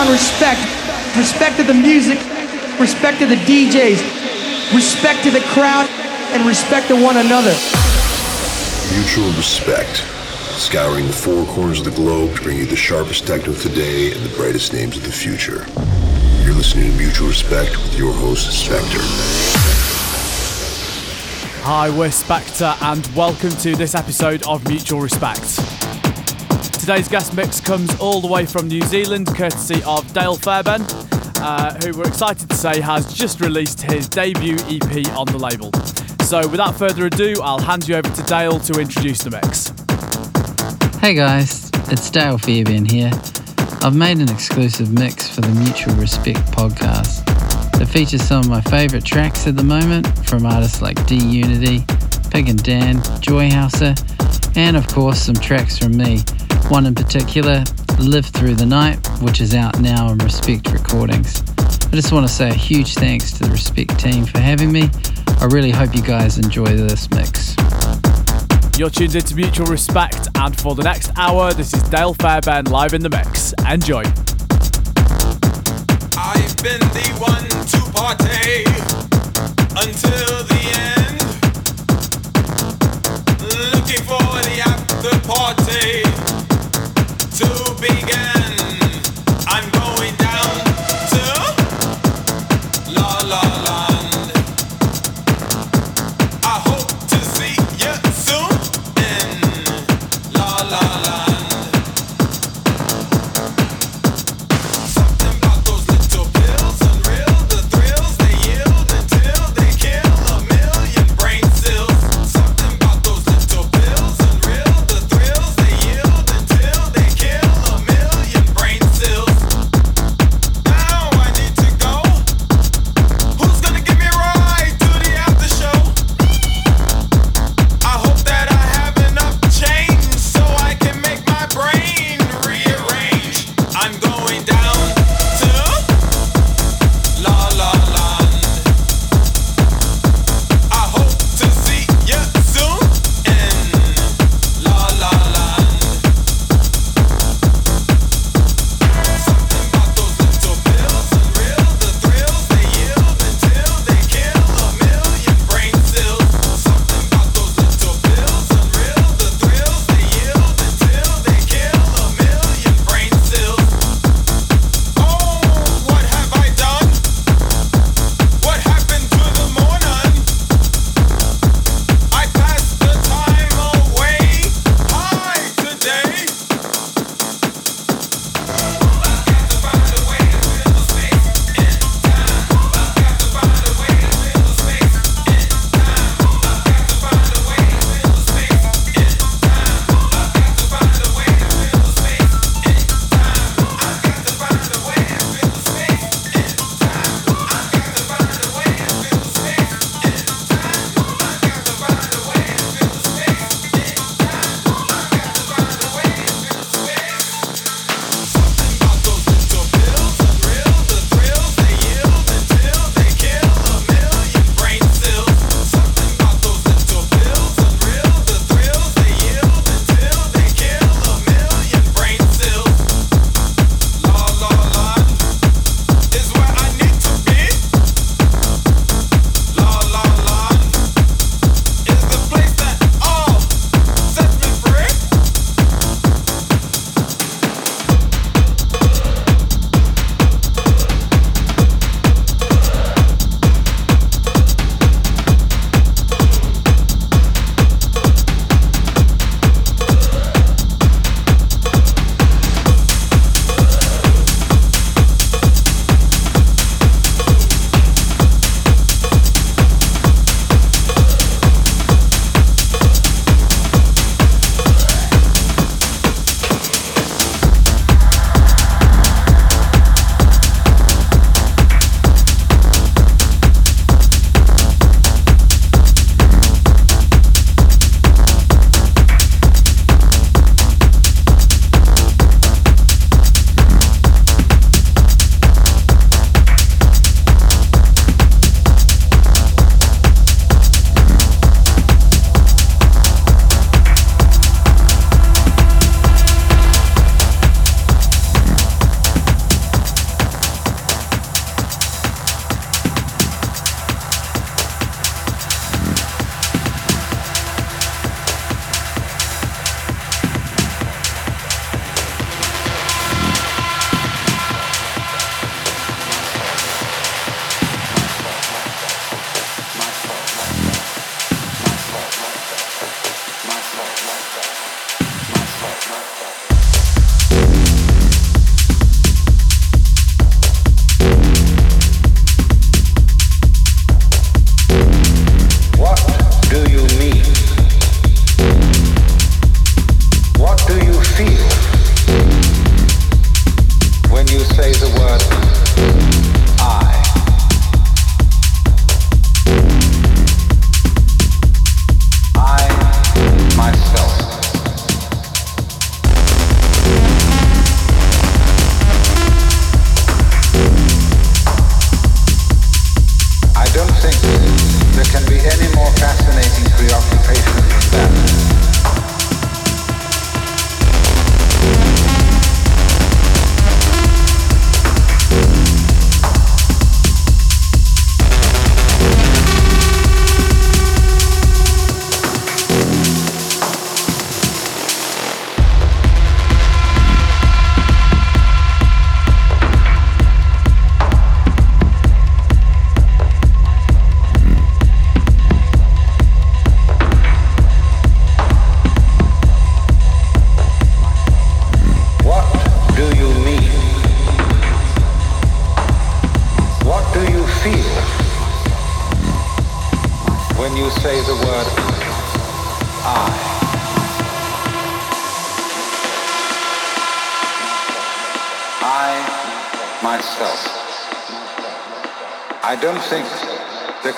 on respect. Respect to the music, respect to the DJs, respect to the crowd, and respect to one another. Mutual respect. Scouring the four corners of the globe to bring you the sharpest techno today and the brightest names of the future. You're listening to Mutual Respect with your host, Spectre. Hi, we're Spectre, and welcome to this episode of Mutual Respect. Today's guest mix comes all the way from New Zealand, courtesy of Dale Fairbairn, uh, who we're excited to say has just released his debut EP on the label. So, without further ado, I'll hand you over to Dale to introduce the mix. Hey guys, it's Dale Fairbairn here. I've made an exclusive mix for the Mutual Respect podcast. It features some of my favourite tracks at the moment from artists like D Unity, Pig and Dan, Joyhauser, and of course some tracks from me. One in particular, Live Through the Night, which is out now on Respect Recordings. I just want to say a huge thanks to the Respect team for having me. I really hope you guys enjoy this mix. You're tuned into Mutual Respect, and for the next hour, this is Dale Fairbairn live in the mix. Enjoy. I've been the one to party until the end. Looking for the after party to begin.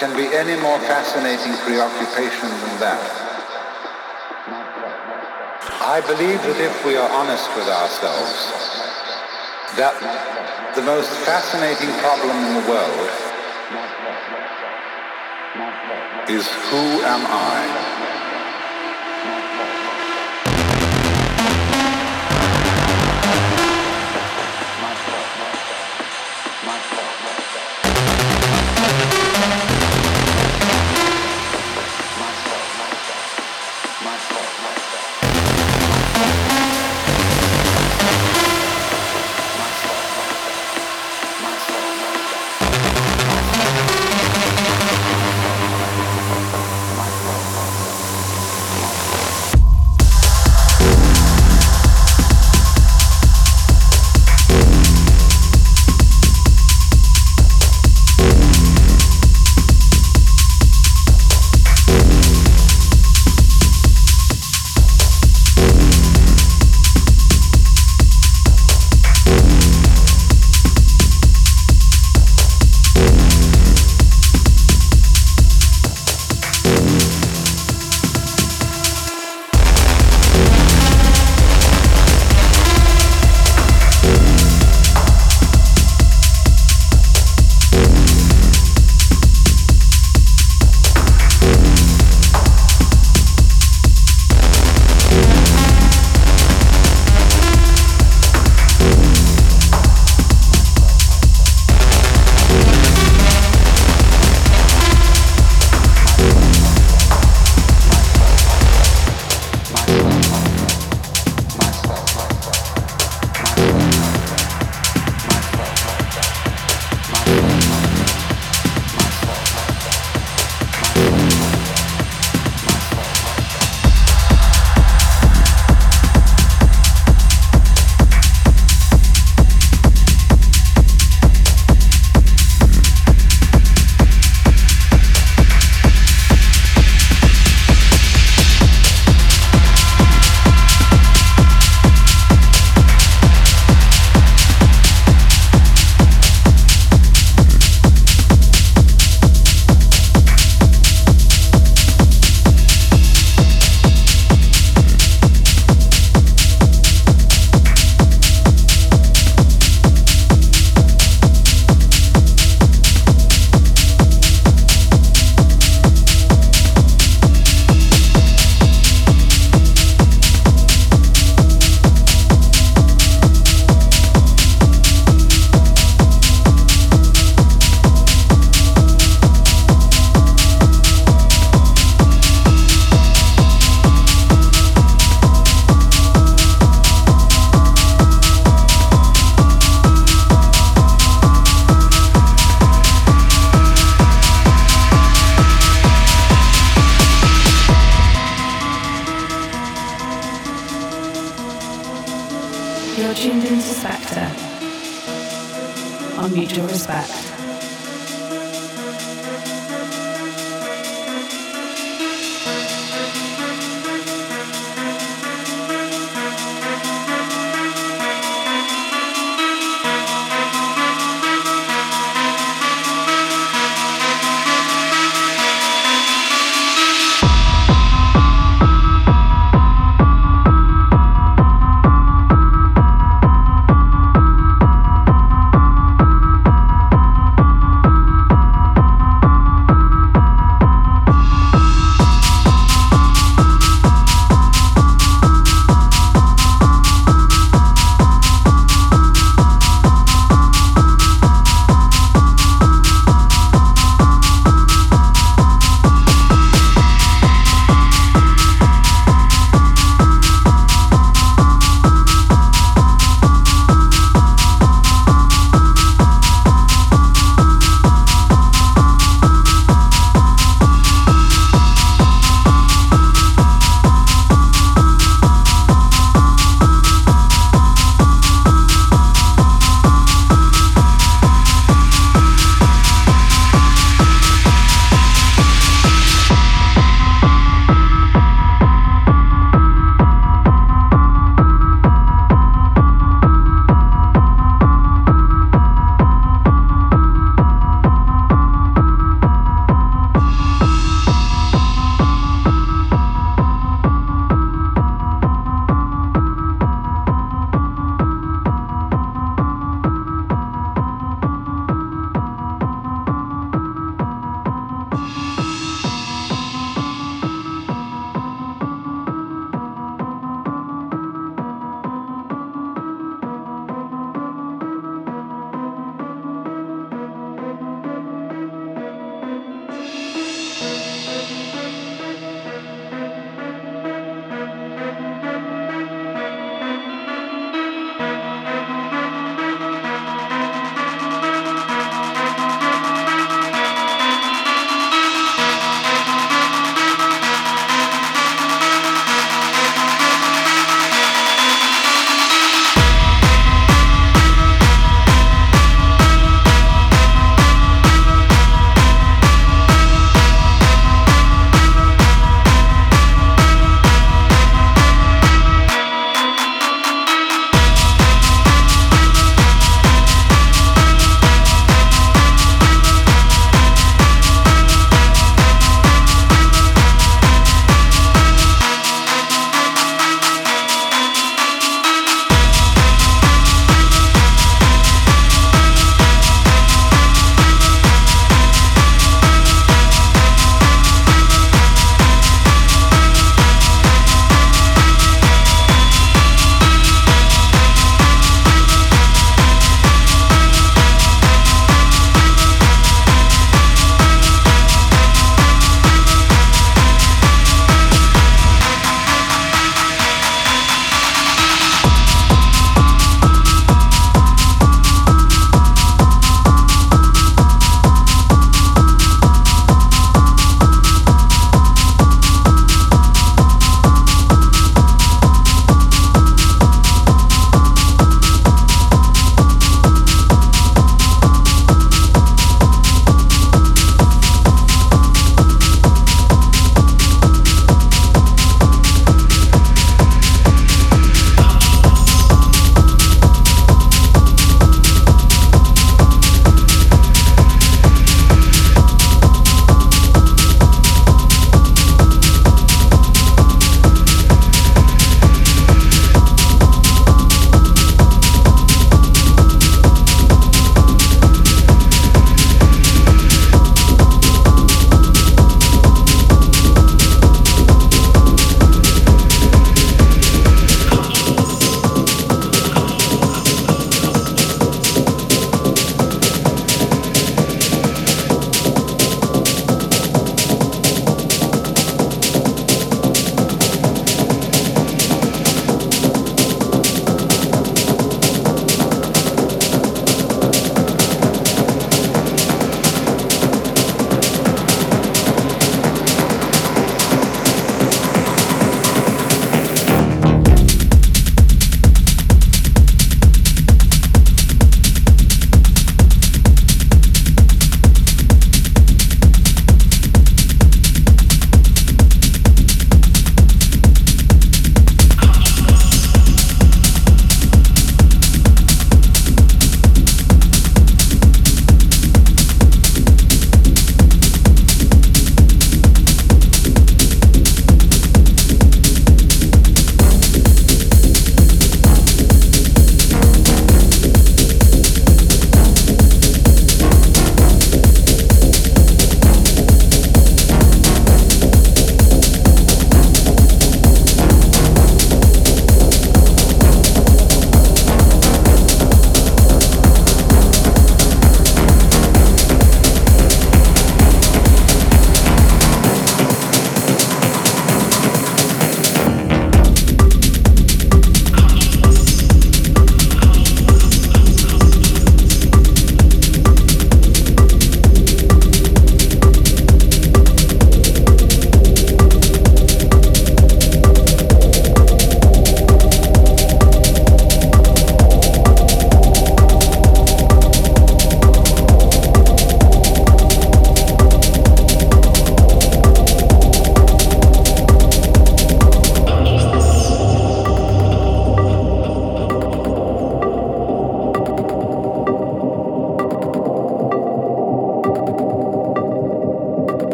Can be any more fascinating preoccupation than that. I believe that if we are honest with ourselves, that the most fascinating problem in the world is who am I?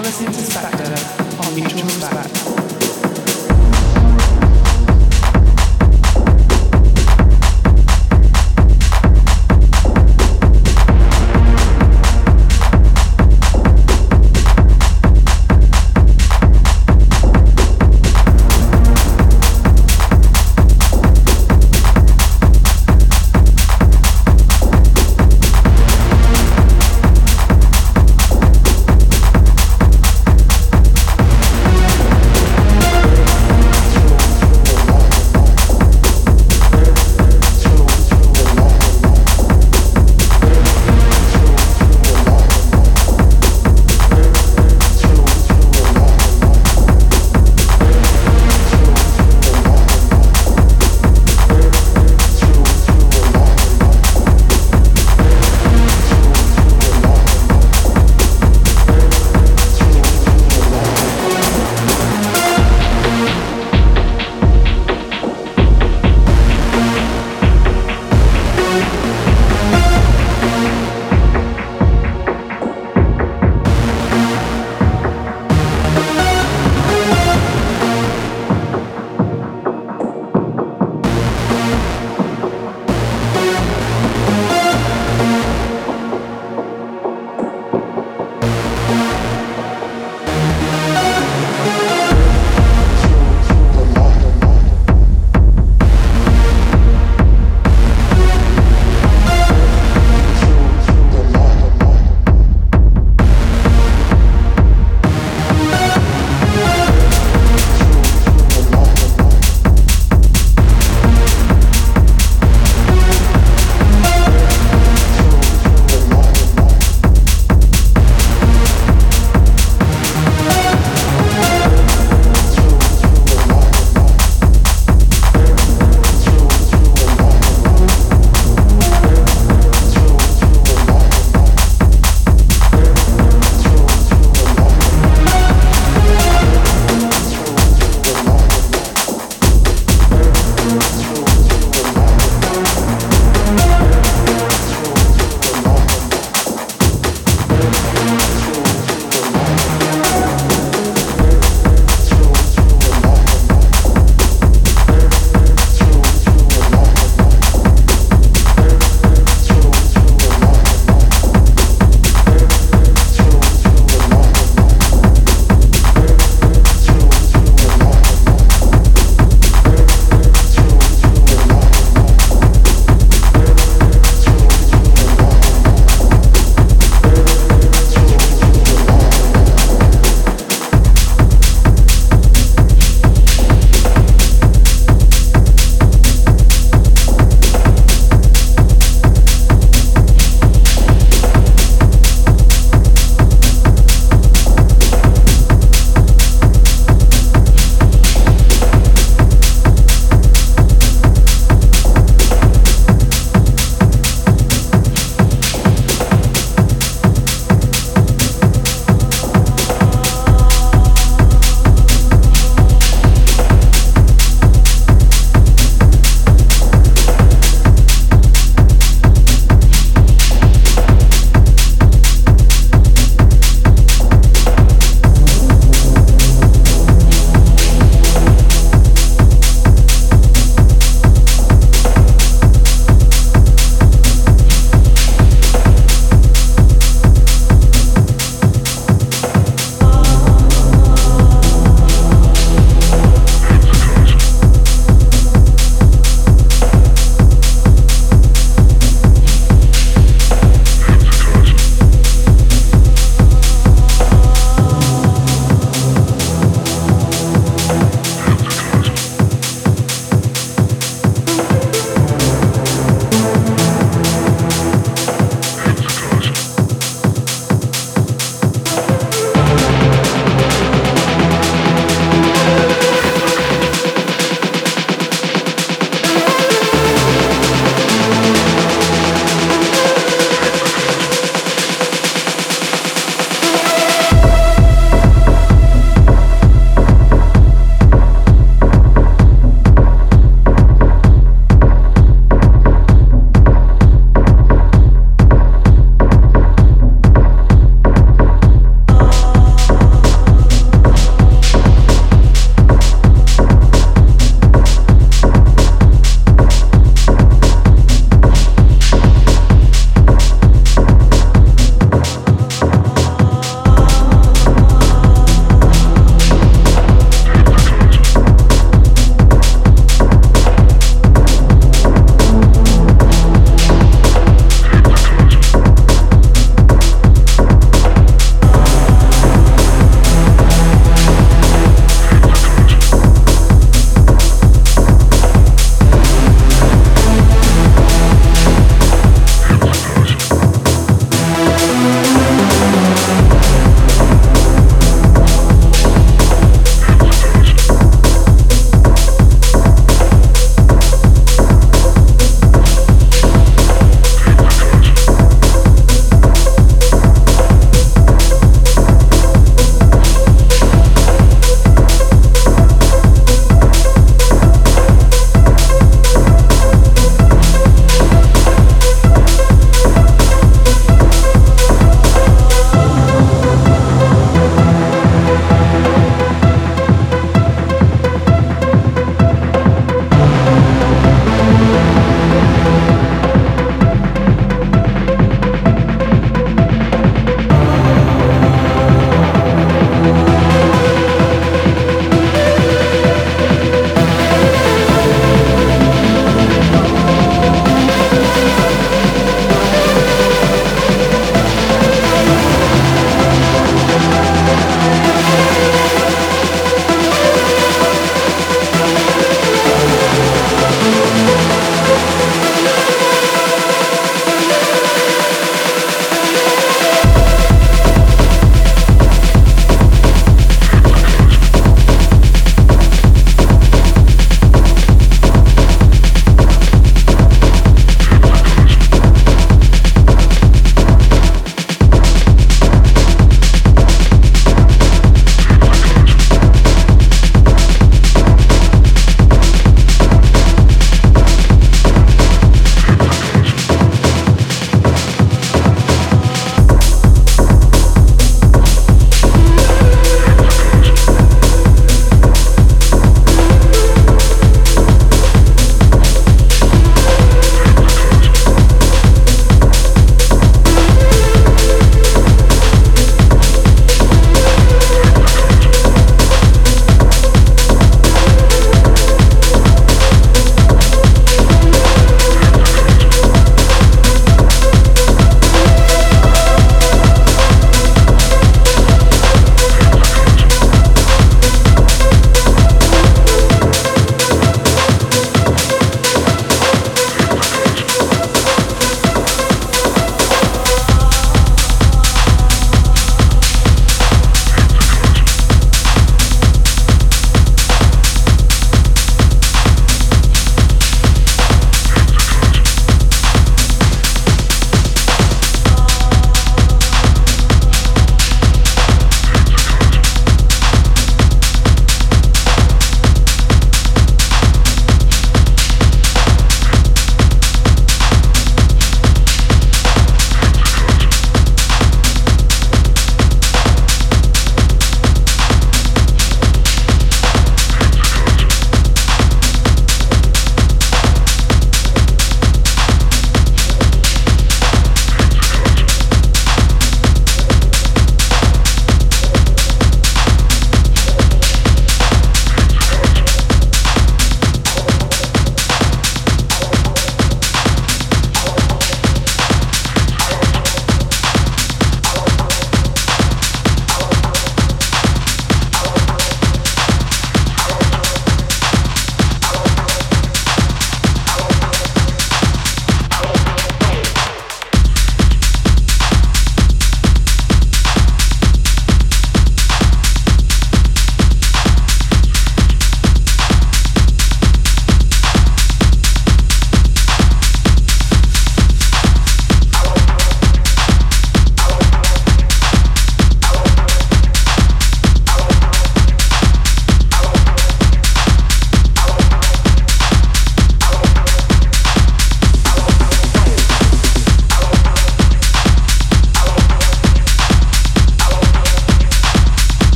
You're listening on Mutual Respect.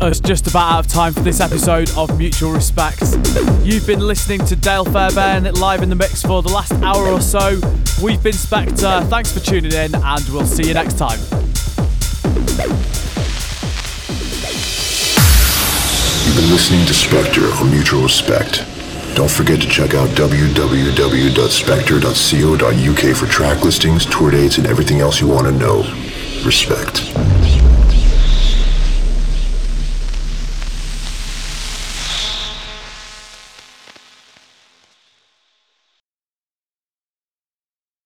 Us just about out of time for this episode of Mutual Respect. You've been listening to Dale Fairbairn live in the mix for the last hour or so. We've been Spectre. Thanks for tuning in, and we'll see you next time. You've been listening to Spectre on Mutual Respect. Don't forget to check out www.spectre.co.uk for track listings, tour dates, and everything else you want to know. Respect.